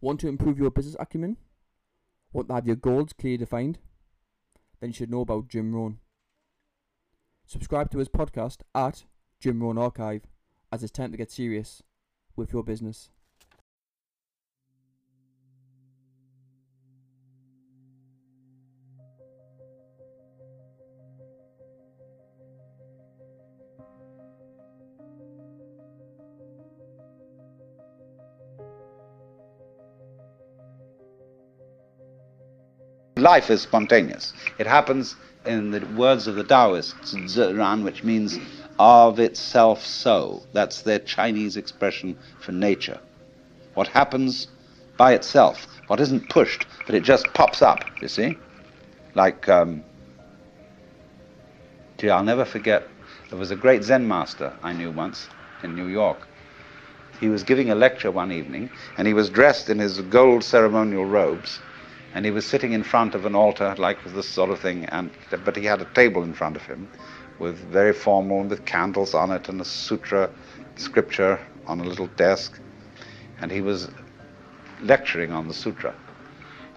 Want to improve your business acumen? Want to have your goals clearly defined? Then you should know about Jim Rohn. Subscribe to his podcast at Jim Rohn Archive as it's time to get serious with your business. Life is spontaneous. It happens, in the words of the Taoists, Ziran, which means of itself so. That's their Chinese expression for nature. What happens by itself, what isn't pushed, but it just pops up, you see? Like, um, gee, I'll never forget, there was a great Zen master I knew once in New York. He was giving a lecture one evening, and he was dressed in his gold ceremonial robes and he was sitting in front of an altar like this sort of thing, and but he had a table in front of him, with very formal with candles on it and a sutra scripture on a little desk, and he was lecturing on the sutra,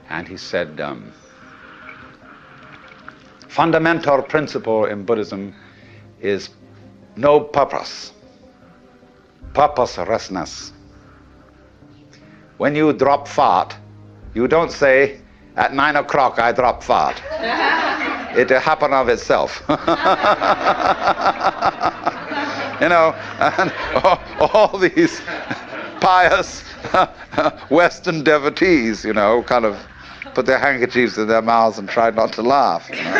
and he said. Um, fundamental principle in Buddhism is no purpose, purposelessness. When you drop fart, you don't say, at nine o'clock I drop fart. it happen of itself. you know, and all, all these pious Western devotees, you know, kind of put their handkerchiefs in their mouths and try not to laugh. You know?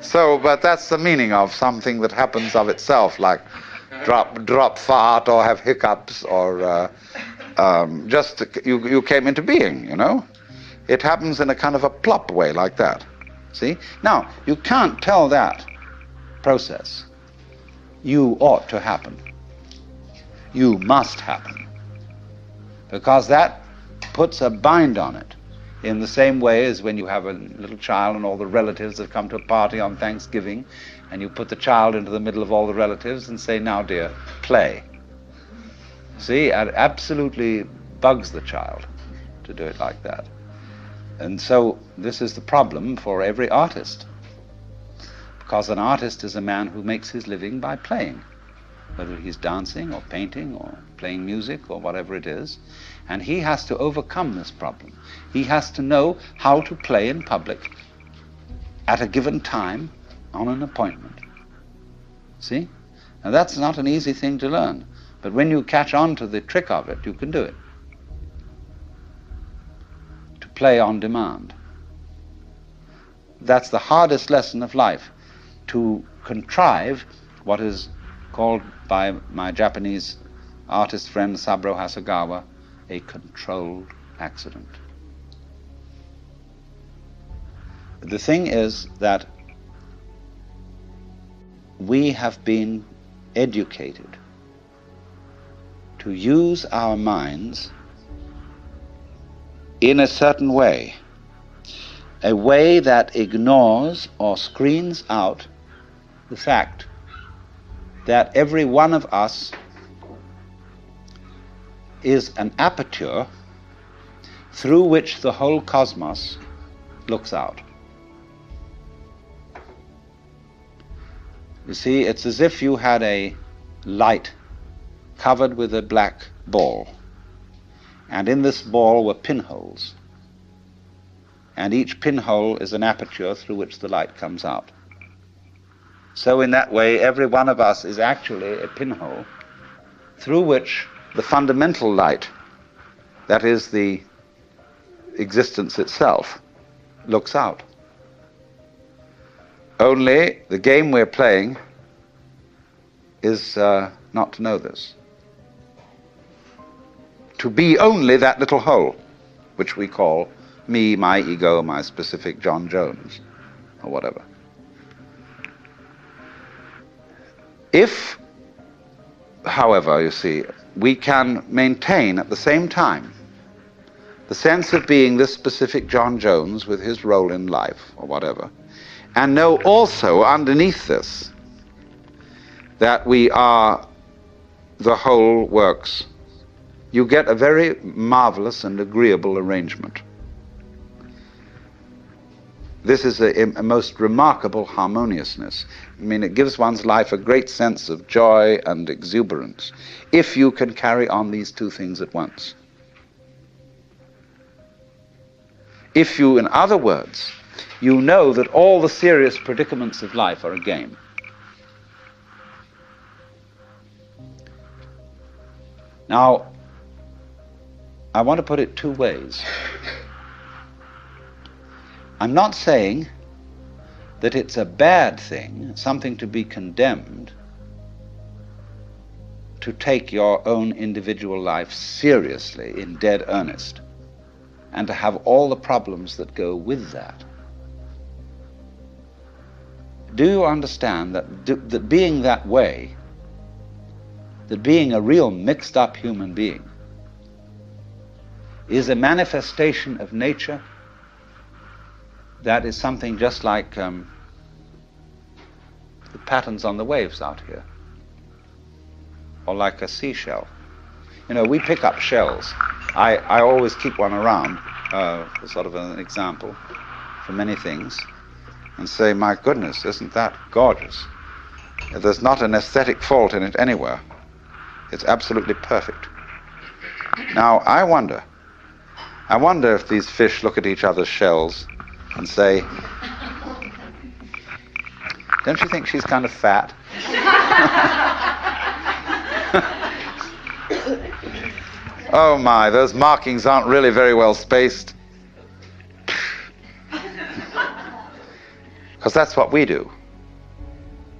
so, but that's the meaning of something that happens of itself, like drop drop fart or have hiccups or uh, um, just you you came into being. You know, it happens in a kind of a plop way like that. See, now you can't tell that process. You ought to happen. You must happen because that puts a bind on it. In the same way as when you have a little child and all the relatives have come to a party on Thanksgiving, and you put the child into the middle of all the relatives and say, Now, dear, play. See, it absolutely bugs the child to do it like that. And so, this is the problem for every artist. Because an artist is a man who makes his living by playing, whether he's dancing or painting or playing music or whatever it is. And he has to overcome this problem. He has to know how to play in public at a given time on an appointment. See? Now that's not an easy thing to learn. But when you catch on to the trick of it, you can do it. To play on demand. That's the hardest lesson of life. To contrive what is called by my Japanese artist friend Saburo Hasegawa a controlled accident. The thing is that we have been educated to use our minds in a certain way, a way that ignores or screens out the fact that every one of us is an aperture through which the whole cosmos looks out. You see, it's as if you had a light covered with a black ball, and in this ball were pinholes, and each pinhole is an aperture through which the light comes out. So, in that way, every one of us is actually a pinhole through which the fundamental light, that is the existence itself, looks out. Only the game we're playing is uh, not to know this. To be only that little hole, which we call me, my ego, my specific John Jones, or whatever. If, however, you see, we can maintain at the same time the sense of being this specific John Jones with his role in life, or whatever, and know also underneath this that we are the whole works. You get a very marvelous and agreeable arrangement. This is a, a, most remarkable harmoniousness. I mean, it gives one's life a great sense of joy and exuberance if you can carry on these two things at once. If you, in other words, you know that all the serious predicaments of life are a game. Now, I want to put it two ways. I'm not saying that it's a bad thing, something to be condemned, to take your own individual life seriously, in dead earnest, and to have all the problems that go with that. Do you understand that, that being that way, that being a real mixed up human being, is a manifestation of nature that is something just like um, the patterns on the waves out here, or like a seashell. You know, we pick up shells. I, I always keep one around, uh, sort of an example for many things, and say, my goodness, isn't that gorgeous? There's not an aesthetic fault in it anywhere. It's absolutely perfect. Now, I wonder, I wonder if these fish look at each other's shells and say, Don't you think she's kind of fat? oh my, those markings aren't really very well spaced. Because that's what we do.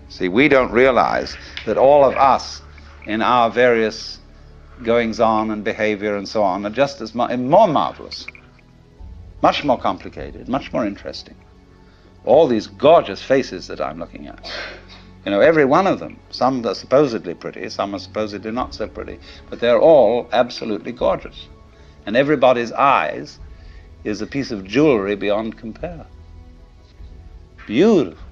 See, we don't realize that all of us in our various goings on and behavior and so on are just as mu- more marvelous much more complicated, much more interesting. All these gorgeous faces that I'm looking at. You know, every one of them. Some are supposedly pretty, some are supposedly not so pretty, but they're all absolutely gorgeous. And everybody's eyes is a piece of jewelry beyond compare. Beautiful.